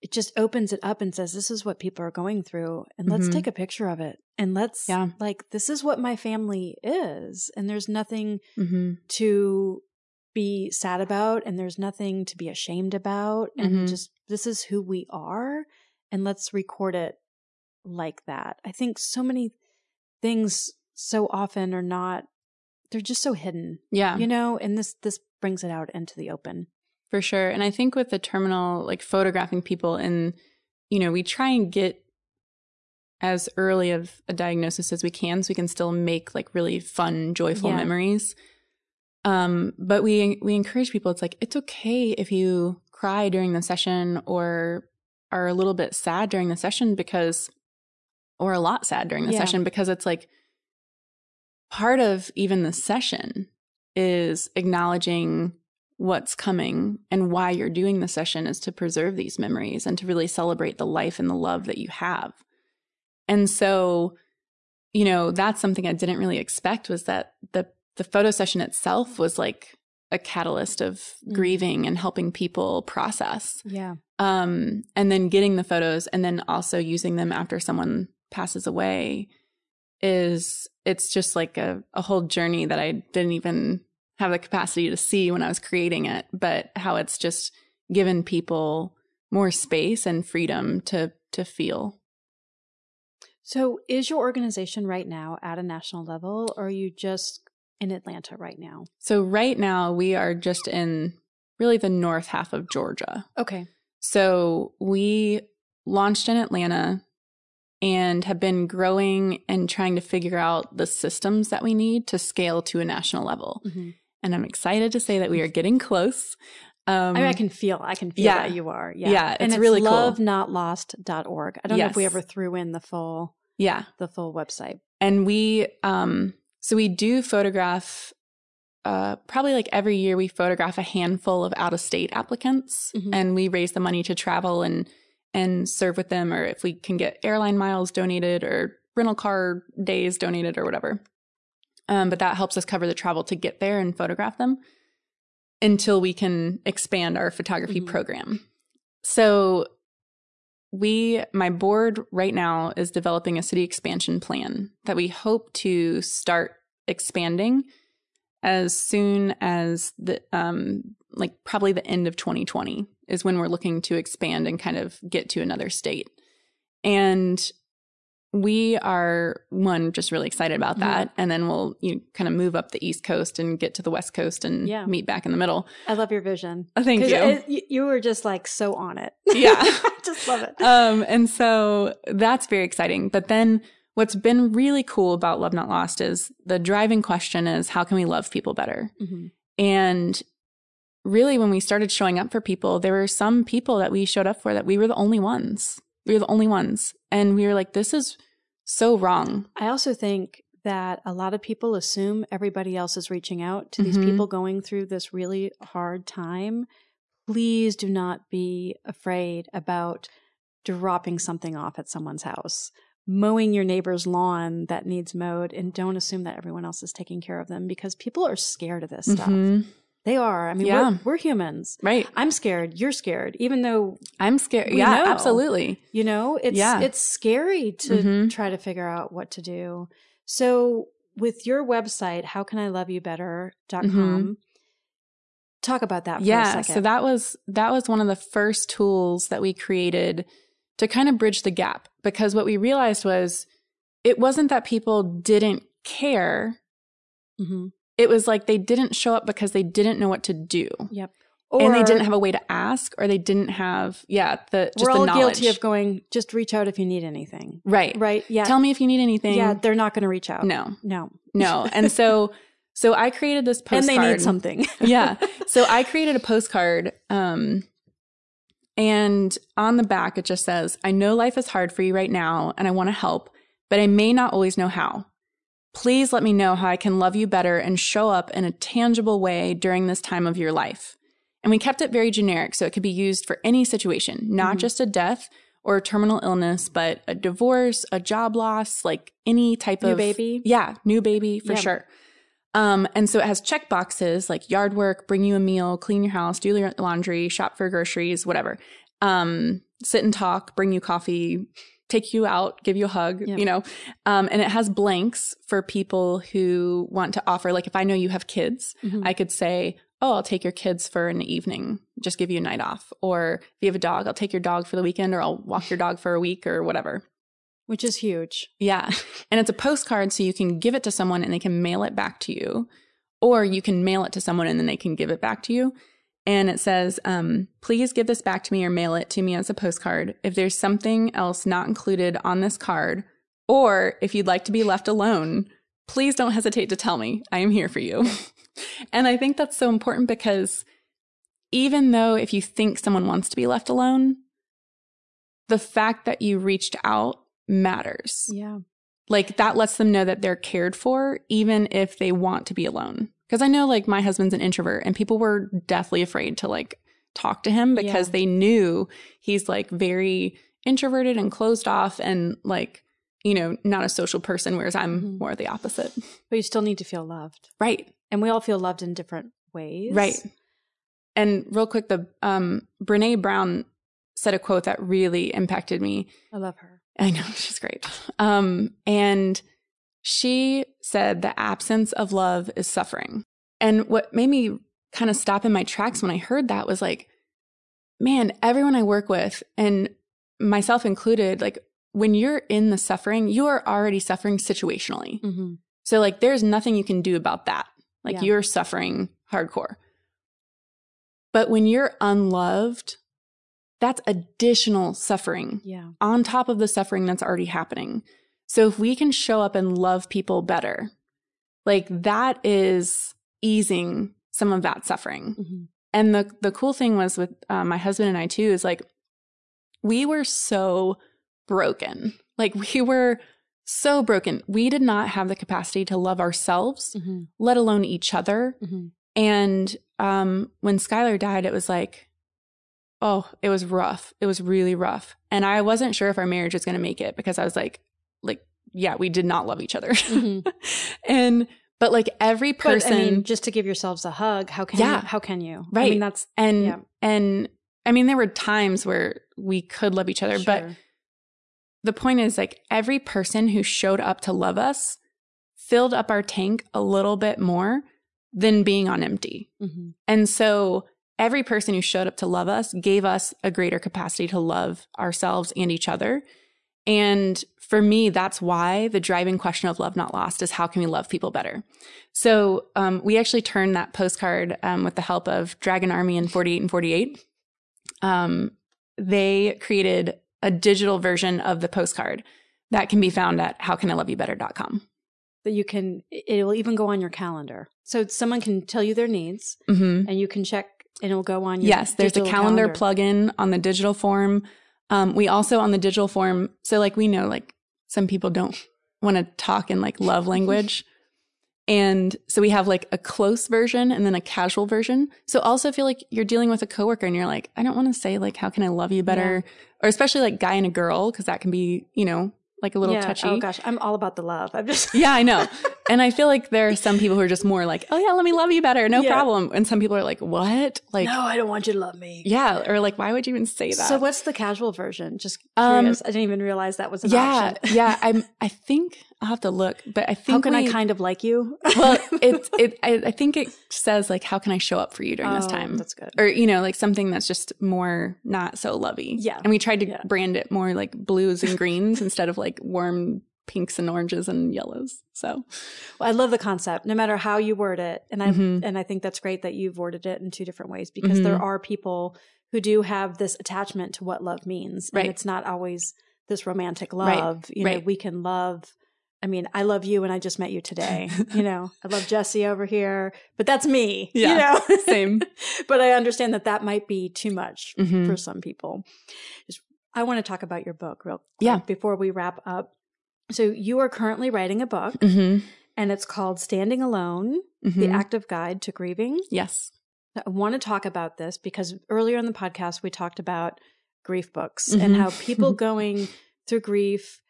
B: it just opens it up and says this is what people are going through and let's
C: Mhm.
B: take a picture of it and let's
C: Yeah.
B: like this is what my family is and there's nothing
C: Mm-hmm.
B: to be sad about and there's nothing to be ashamed about and
C: Mhm.
B: just this is who we are and let's record it like that. I think so many things so often are not they're just so hidden,
C: yeah
B: you know, and this this brings it out into the open.
C: For sure. And I think with the terminal, like photographing people and, you know, we try and get as early of a diagnosis as we can so we can still make like really fun, joyful
B: Yeah.
C: memories. Um, but we we encourage people, it's like, it's okay if you cry during the session or are a little bit sad during the session because or a lot sad during the
B: Yeah.
C: session because it's like part of even the session is acknowledging what's coming and why you're doing the session is to preserve these memories and to really celebrate the life and the love that you have. And so, you know, that's something I didn't really expect was that the the photo session itself was like a catalyst of
B: Mm.
C: grieving and helping people process.
B: Yeah.
C: Um and then getting the photos and then also using them after someone passes away is it's just like a, a whole journey that I didn't even have the capacity to see when I was creating it, but how it's just given people more space and freedom to to feel.
B: So is your organization right now at a national level or are you just in Atlanta right now?
C: So right now we are just in really the north half of Georgia.
B: Okay.
C: So we launched in Atlanta and have been growing and trying to figure out the systems that we need to scale to a national level.
B: Mhm.
C: And I'm excited to say that we are getting close. Um,
B: I mean, I can feel, I can feel
C: yeah.
B: that you are. Yeah.
C: Yeah, it's
B: and
C: it's really cool.
B: lovenotlost.org. I don't know if we ever threw in the full,
C: yeah.
B: the full website.
C: And we, um, so we do photograph, uh, probably like every year we photograph a handful of out of state applicants
B: Mhm.
C: and we raise the money to travel and, and serve with them, or if we can get airline miles donated or rental car days donated or whatever. Um, but that helps us cover the travel to get there and photograph them until we can expand our photography
B: Mhm.
C: program. So we my board right now is developing a city expansion plan that we hope to start expanding as soon as the um like probably the end of 2020 is when we're looking to expand and kind of get to another state. And we are one just really excited about
B: Mhm.
C: that and then we'll you know, kind of move up the east coast and get to the west coast and
B: Yeah.
C: meet back in the middle.
B: I love your vision.
C: Oh, thank you.
B: it- you were just like so on it.
C: Yeah.
B: I just love it.
C: um, and so that's very exciting. But then what's been really cool about Love Not Lost is the driving question is how can we love people better?
B: Mhm.
C: And really, when we started showing up for people, there were some people that we showed up for that we were the only ones. We were the only ones. And we were like, this is so wrong.
B: I also think that a lot of people assume everybody else is reaching out to these
C: Mhm.
B: people going through this really hard time. Please do not be afraid about dropping something off at someone's house, mowing your neighbor's lawn that needs mowed, and don't assume that everyone else is taking care of them because people are scared of this stuff. They are. I mean,
C: Yeah.
B: we're, we're humans.
C: Right.
B: I'm scared. You're scared. Even though
C: I'm scared. Yeah,
B: know.
C: absolutely.
B: you know it's
C: Yeah.
B: it's scary to
C: Mhm.
B: try to figure out what to do so with your website how can i love you better.com talk about that for a
C: Mm-hmm. yeah so that was that was one of the first tools that we created to kind of bridge the gap because what we realized was it wasn't that people didn't care
B: Mhm.
C: It was like they didn't show up because they didn't know what to do.
B: Yep.
C: And they didn't have a way to ask or they didn't have yeah the just
B: we're
C: the
B: all
C: knowledge
B: guilty of going just reach out if you need anything.
C: Right.
B: Right? Yeah.
C: Tell me if you need anything.
B: Yeah they're not going to reach out.
C: No.
B: No.
C: No. And so So I created this postcard.
B: And they need something.
C: yeah. So I created a postcard. Um, and on the back, it just says, I know life is hard for you right now, and I want to help, but I may not always know how. Please let me know how I can love you better and show up in a tangible way during this time of your life. And we kept it very generic, so it could be used for any situation, not
B: Mhm.
C: just a death or a terminal illness, but a divorce, a job loss, like any type
B: New
C: of
B: baby.
C: Yeah, new baby for
B: Yeah.
C: sure. Um, and so it has check boxes like yard work, bring you a meal, clean your house, do your laundry, shop for groceries, whatever. Um, sit and talk, bring you coffee, take you out, give you a hug,
B: Yeah.
C: you know. Um, and it has blanks for people who want to offer. Like if I know you have kids,
B: Mhm.
C: I could say, Oh, I'll take your kids for an evening, just give you a night off. Or if you have a dog, I'll take your dog for the weekend or I'll walk your dog for a week or whatever.
B: Which is huge.
C: Yeah. And it's a postcard so you can give it to someone and they can mail it back to you. Or you can mail it to someone and then they can give it back to you. And it says, um, please give this back to me or mail it to me as a postcard. If there's something else not included on this card, or if you'd like to be left alone, please don't hesitate to tell me. I am here for you. and I think that's so important because even though if you think someone wants to be left alone, the fact that you reached out matters.
B: Yeah.
C: Like that lets them know that they're cared for, even if they want to be alone. Because I know, like, my husband's an introvert, and people were deathly afraid to like talk to him because
B: Yeah.
C: they knew he's like very introverted and closed off and like, you know, not a social person, whereas I'm
B: Mhm.
C: more the opposite.
B: But you still need to feel loved.
C: Right.
B: And we all feel loved in different ways.
C: Right. And real quick, the um Brene Brown said a quote that really impacted me.
B: I love her.
C: I know she's great. Um, and she said the absence of love is suffering. And what made me kind of stop in my tracks when I heard that was like, man, everyone I work with, and myself included, like when you're in the suffering, you are already suffering situationally.
B: Mm-hmm.
C: So, like, there's nothing you can do about that. Like,
B: Yeah.
C: you're suffering hardcore. But when you're unloved, that's additional suffering
B: Yeah.
C: on top of the suffering that's already happening. So if we can show up and love people better, like that is easing some of that suffering.
B: Mm-hmm.
C: And the the cool thing was with uh, my husband and I too is like we were so broken. Like we were so broken. We did not have the capacity to love ourselves,
B: Mm-hmm.
C: let alone each other.
B: Mm-hmm.
C: And um, when Skylar died, it was like, oh, it was rough. It was really rough. And I wasn't sure if our marriage was going to make it because I was like, like, yeah, we did not love each other.
B: Mhm.
C: and, but like every person,
B: But, I mean, just to give yourselves a hug, how can
C: Yeah.
B: you, how can you? I
C: Right.
B: mean, that's
C: and,
B: yeah.
C: and I mean, there were times where we could love each other, but the point is like every person who showed up to love us filled up our tank a little bit more than being on empty.
B: Mhm.
C: And so every person who showed up to love us gave us a greater capacity to love ourselves and each other. And for me, that's why the driving question of love not lost is how can we love people better? So um, we actually turned that postcard um, with the help of Dragon Army and 48 and 48. Um, they created a digital version of the postcard that can be found at howcaniloveyoubetter.com.
B: that you can, it will even go on your calendar. So someone can tell you their needs
C: Mm-hmm.
B: and you can check and it'll go on your
C: Yes, there's a
B: digital
C: calendar, plugin on the digital form. Um, we also on the digital form, so like we know like some people don't want to talk in like love language. And so we have like a close version and then a casual version. So also feel like you're dealing with a coworker and you're like, I don't want to say like, how can I love you better? Or especially like guy and a girl, because that can be, you know, like a little
B: yeah.
C: touchy.
B: Oh gosh, I'm all about the love. I'm just
C: Yeah, I know. and I feel like there are some people who are just more like, oh yeah, let me love you better. No
B: Yeah.
C: problem. And some people are like, what? Like,
B: no, I don't want you to love me.
C: yeah. Or like, why would you even say that?
B: So what's the casual version? Just
C: Um.
B: I didn't even realize that was an
C: yeah,
B: option.
C: yeah. I'm. I think I'll have to look, but I think
B: How can I kind of like you?
C: well, it it. I, I think it says like, how can I show up for you during this
B: Oh,
C: time?
B: That's good.
C: Or you know, like something that's just more not so lovey.
B: Yeah.
C: And we tried to
B: Yeah.
C: brand it more like blues and greens instead of like warm pinks and oranges and yellows. So
B: Well, I love the concept, no matter how you word it, and I
C: Mhm.
B: and I think that's great that you've worded it in two different ways because
C: Mhm.
B: there are people who do have this attachment to what love means,
C: Right.
B: and it's not always this romantic
C: Right,
B: love. You know,
C: right.
B: we can love I mean, I love you and I just met you today. you know, I love Jesse over here, but that's me.
C: Yeah,
B: you know?
C: same.
B: but I understand that that might be too much
C: Mhm.
B: for some people. Just, I want to talk about your book real quick
C: Yeah.
B: before we wrap up. So you are currently writing a book
C: Mhm.
B: and it's called Standing Alone, The
C: Mhm.
B: Active Guide to Grieving.
C: Yes.
B: I want to talk about this because earlier in the podcast we talked about grief books and
C: Mhm.
B: how people going through grief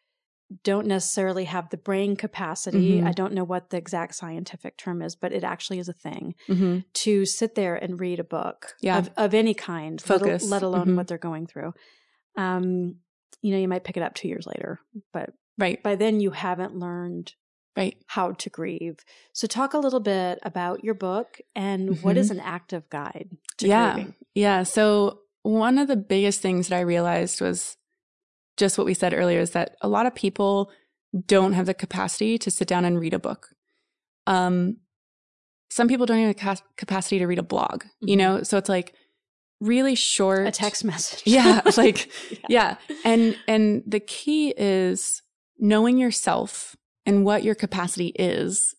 B: don't necessarily have the brain capacity.
C: Mhm.
B: I don't know what the exact scientific term is, but it actually is a thing
C: hmm
B: to sit there and read a book
C: Yeah.
B: of, of any kind, let
C: Focus.
B: let, alone
C: Mhm.
B: what they're going through. Um, you know, you might pick it up two years later, but
C: Right.
B: by then you haven't learned
C: Right.
B: how to grieve. So, talk a little bit about your book and what is an active guide to
C: Mm-hmm. yeah.
B: grieving.
C: Yeah. So one of the biggest things that I realized was just what we said earlier is that a lot of people don't have the capacity to sit down and read a book. Um, some people don't even have the capacity to read a blog, you
B: Mhm.
C: know? So it's like really short.
B: A text message.
C: Yeah. Like,
B: Yeah.
C: yeah. And, and the key is knowing yourself and what your capacity is.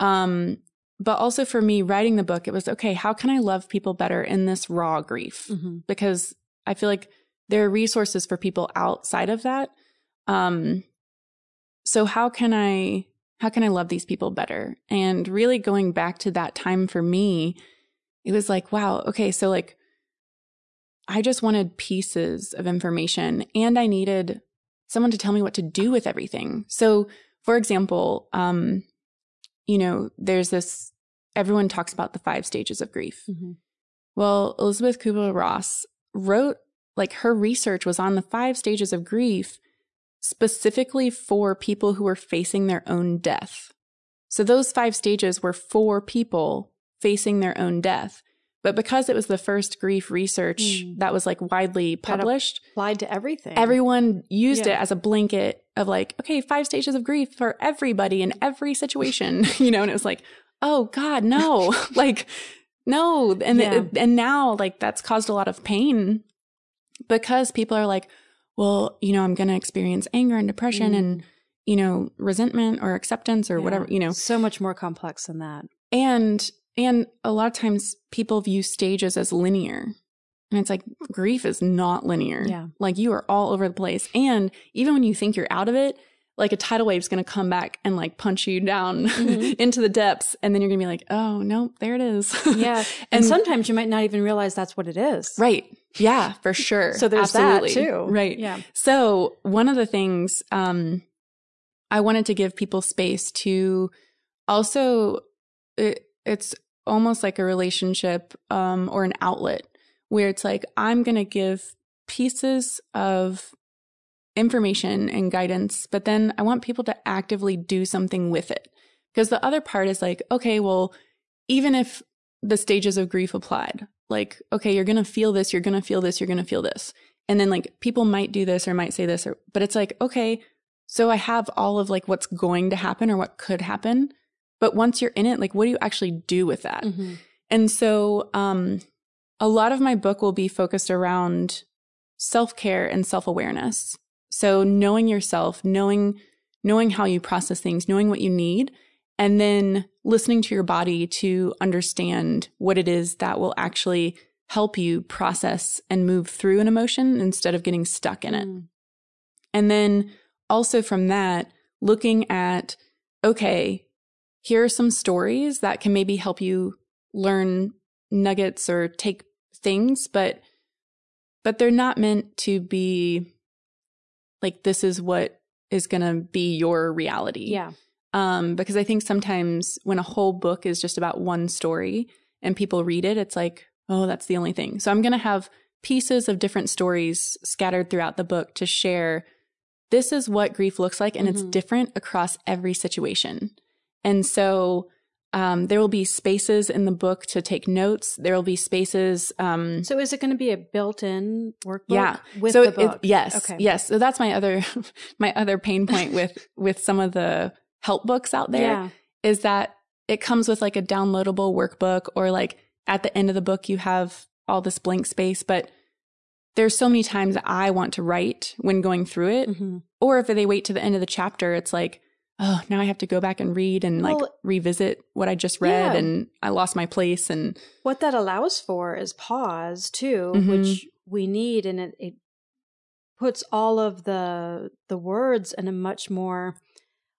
C: Um, but also for me, writing the book, it was okay, how can I love people better in this raw grief?
B: Mhm.
C: Because I feel like there are resources for people outside of that. Um, so how can I how can I love these people better? And really going back to that time for me, it was like, wow, okay, so like I just wanted pieces of information and I needed someone to tell me what to do with everything. So, for example, um, you know, there's this, everyone talks about the five stages of grief.
B: Mhm.
C: Well, Elizabeth Kubler Ross wrote, like, her research was on the five stages of grief specifically for people who were facing their own death. So, those five stages were for people facing their own death. But because it was the first grief research
B: Mm.
C: that was like widely
B: That
C: published,
B: Applied to everything.
C: everyone used
B: Yeah.
C: it as a blanket of like, okay, five stages of grief for everybody in every situation, you know, and it was like, oh God, no, like, no. And,
B: Yeah.
C: and now like that's caused a lot of pain because people are like, well, you know, I'm going to experience anger and depression
B: Mm.
C: and, you know, resentment or acceptance or
B: Yeah.
C: whatever, you know,
B: so much more complex than that.
C: and, and a lot of times people view stages as linear. And it's like grief is not linear.
B: Yeah.
C: Like you are all over the place. And even when you think you're out of it, like a tidal wave is going to come back and like punch you down
B: Mhm.
C: into the depths. And then you're going to be like, oh, no, there it is.
B: Yeah. and,
C: And-
B: sometimes you might not even realize that's what it is.
C: right. Yeah, for sure.
B: So there's
C: Absolutely.
B: that too.
C: Right.
B: Yeah.
C: So one of the things um, I wanted to give people space to also, it, it's almost like a relationship um, or an outlet where it's like I'm going to give pieces of information and guidance, but then I want people to actively do something with it. Because the other part is like, okay, well, even if the stages of grief applied, like, okay, you're going to feel this, you're going to feel this, you're going to feel this. And then like people might do this or might say this or but it's like, okay, so I have all of like what's going to happen or what could happen. But once you're in it, like what do you actually do with that?
B: Mhm.
C: And so um a lot of my book will be focused around self-care and self-awareness. So knowing yourself, knowing knowing how you process things, knowing what you need, and then listening to your body to understand what it is that will actually help you process and move through an emotion instead of getting stuck in it.
B: Mm.
C: And then also from that, looking at, okay, here are some stories that can maybe help you learn nuggets or take things, but but they're not meant to be like this is what is going to be your reality.
B: Yeah.
C: Um because I think sometimes when a whole book is just about one story and people read it, it's like, oh, that's the only thing. So I'm going to have pieces of different stories scattered throughout the book to share this is what grief looks like and it's
B: Mhm.
C: different across every situation. And so um, there will be spaces in the book to take notes. There will be spaces. Um,
B: So is it going to be a built-in workbook?
C: Yeah.
B: With
C: so
B: the
C: it- it- yes,
B: Okay.
C: yes. So that's my other my other pain point with with some of the help books out there is
B: Yeah.
C: that it comes with like a downloadable workbook or like at the end of the book you have all this blank space, but there's so many times I want to write when going through it
B: Mhm.
C: or if they wait to the end of the chapter, it's like, oh, now I have to go back and read and like
B: Well,
C: revisit what I just read
B: yeah.
C: and I lost my place and
B: What that allows for is pause too,
C: Mhm.
B: which we need, and it, it puts all of the the words in a much more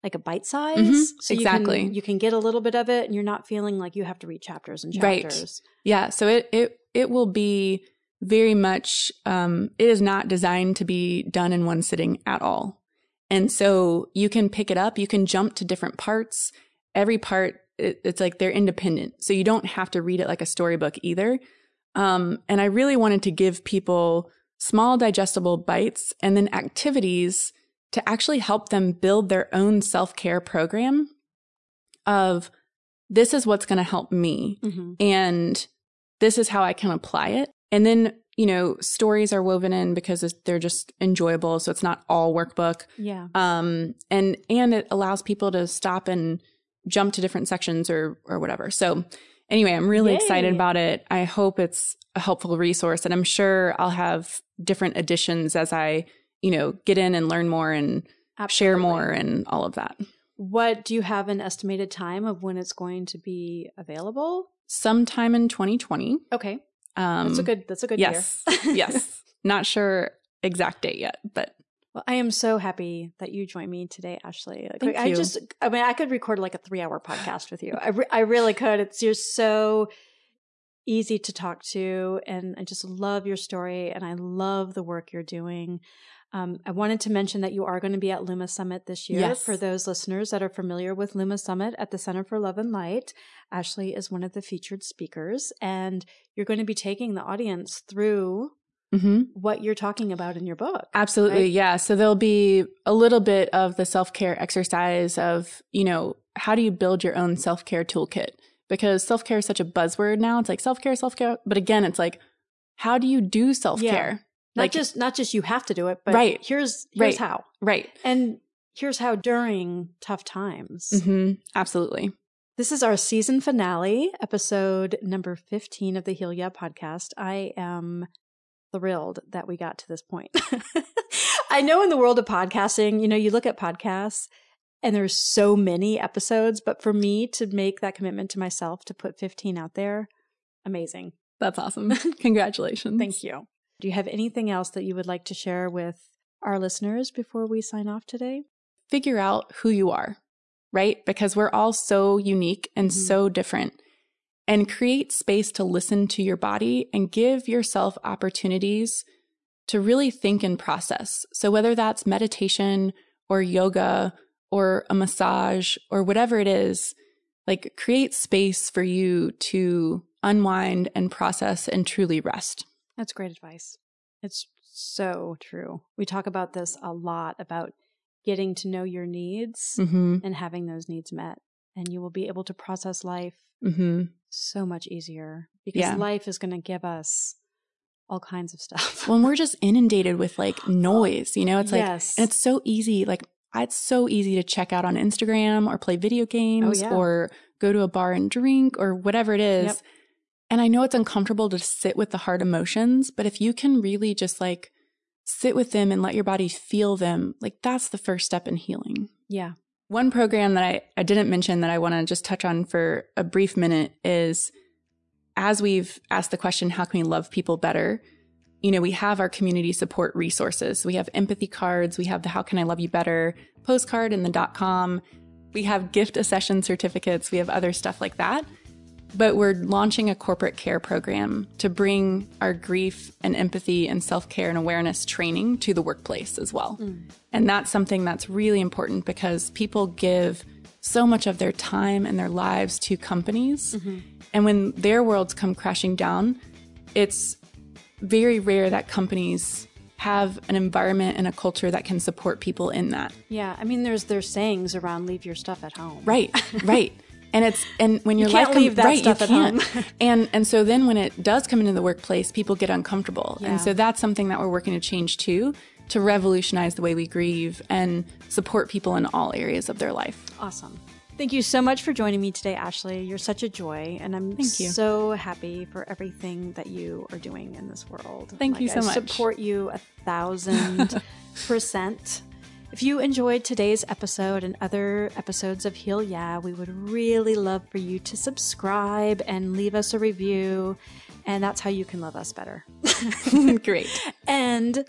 B: like a bite size.
C: Mhm,
B: So you
C: exactly.
B: can, you can get a little bit of it, and you're not feeling like you have to read chapters and chapters. Right.
C: Yeah, so it it it will be very much um it is not designed to be done in one sitting at all. And so you can pick it up, you can jump to different parts. Every part it, it's like they're independent. So you don't have to read it like a storybook either. Um and I really wanted to give people small digestible bites and then activities to actually help them build their own self-care program of this is what's going to help me
B: Mm-hmm.
C: and this is how I can apply it. And then, you know, stories are woven in because they're just enjoyable. So it's not all workbook.
B: Yeah.
C: Um, and, and it allows people to stop and jump to different sections or, or whatever. So anyway, I'm really
B: Yay.
C: excited about it. I hope it's a helpful resource and I'm sure I'll have different additions as I, you know, get in and learn more and share more and all of that.
B: What do you have an estimated time of when it's going to be available?
C: Sometime in 2020.
B: Okay,
C: Um,
B: that's a good. That's a good
C: yes,
B: year.
C: yes. Not sure exact date yet, but
B: Well, I am so happy that you joined me today, Ashley. Like,
C: Thank
B: I
C: you.
B: just, I mean, I could record like a three-hour podcast with you. I, re- I really could. It's you're so easy to talk to, and I just love your story, and I love the work you're doing. Um, I wanted to mention that you are going to be at Luma Summit this year.
C: Yes.
B: For those listeners that are familiar with Luma Summit at the Center for Love and Light, Ashley is one of the featured speakers, and you're going to be taking the audience through
C: mhm.
B: what you're talking about in your book.
C: absolutely,
B: Right?
C: yeah. So there'll be a little bit of the self care exercise of, you know, how do you build your own self care toolkit? Because self care is such a buzzword now. It's like self care, self care. But again, it's like, how do you do self care?
B: Not
C: Like-
B: just not just you have to do it, but
C: Right.
B: here's here's
C: Right.
B: how.
C: Right.
B: And here's how during tough times.
C: hmm Absolutely.
B: This is our season finale, episode number 15 of the Heal Yeah podcast. I am thrilled that we got to this point. I know in the world of podcasting, you know, you look at podcasts and there's so many episodes, but for me to make that commitment to myself to put 15 out there, amazing.
C: That's awesome. Congratulations.
B: Thank you. Do you have anything else that you would like to share with our listeners before we sign off today?
C: figure out who you are, right? Because we're all so unique and
B: Mhm.
C: so different. And create space to listen to your body and give yourself opportunities to really think and process. So, whether that's meditation or yoga or a massage or whatever it is, like create space for you to unwind and process and truly rest.
B: That's great advice. It's so true. We talk about this a lot about getting to know your needs
C: Mm-hmm.
B: and having those needs met. And you will be able to process life
C: Mm-hmm.
B: so much easier because
C: Yeah.
B: life is going to give us all kinds of stuff.
C: when we're just inundated with like noise, you know, it's like,
B: Yes.
C: and it's so easy. Like, it's so easy to check out on Instagram or play video games
B: Oh, yeah.
C: or go to a bar and drink or whatever it is.
B: Yep.
C: And I know it's uncomfortable to sit with the hard emotions, but if you can really just like sit with them and let your body feel them, like that's the first step in healing.
B: yeah.
C: One program that I, I didn't mention that I want to just touch on for a brief minute is as we've asked the question, how can we love people better? You know, we have our community support resources. We have empathy cards. We have the How Can I Love You Better postcard and the dot com. We have gift a session certificates. We have other stuff like that. But we're launching a corporate care program to bring our grief and empathy and self care and awareness training to the workplace as well. Mm. And that's something that's really important because people give so much of their time and their lives to companies. Mm-hmm. And when their worlds come crashing down, it's very rare that companies have an environment and a culture that can support people in that.
B: Yeah. I mean, there's there's sayings around leave your stuff at home.
C: Right, right. And it's and when your
B: can't
C: life com- um,
B: leave that
C: right,
B: stuff
C: you
B: at
C: can't.
B: home.
C: and and so then when it does come into the workplace, people get uncomfortable.
B: Yeah.
C: And so that's something that we're working to change too, to revolutionize the way we grieve and support people in all areas of their life.
B: Awesome. Thank you so much for joining me today, Ashley. You're such a joy, and I'm
C: Thank you.
B: so happy for everything that you are doing in this world.
C: Thank you so
B: I
C: much.
B: Support you a thousand percent. If you enjoyed today's episode and other episodes of Heal Yeah, we would really love for you to subscribe and leave us a review. And that's how you can love us better.
C: Great.
B: And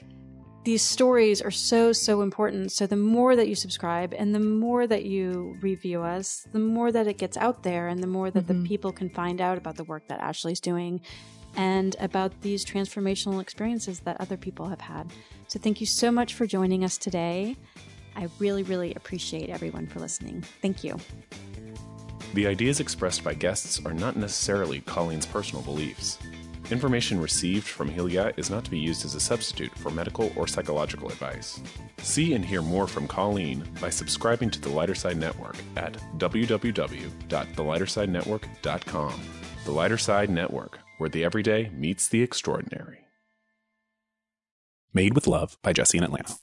B: these stories are so, so important. So the more that you subscribe and the more that you review us, the more that it gets out there and the more that mm-hmm. the people can find out about the work that Ashley's doing and about these transformational experiences that other people have had. So thank you so much for joining us today. I really, really appreciate everyone for listening. Thank you.
A: The ideas expressed by guests are not necessarily Colleen's personal beliefs. Information received from Heal Yeah is not to be used as a substitute for medical or psychological advice. See and hear more from Colleen by subscribing to the Lighter Side Network at www.thelightersidenetwork.com. The Lighter Side Network, where the everyday meets the extraordinary.
D: Made with Love by Jesse in Atlanta.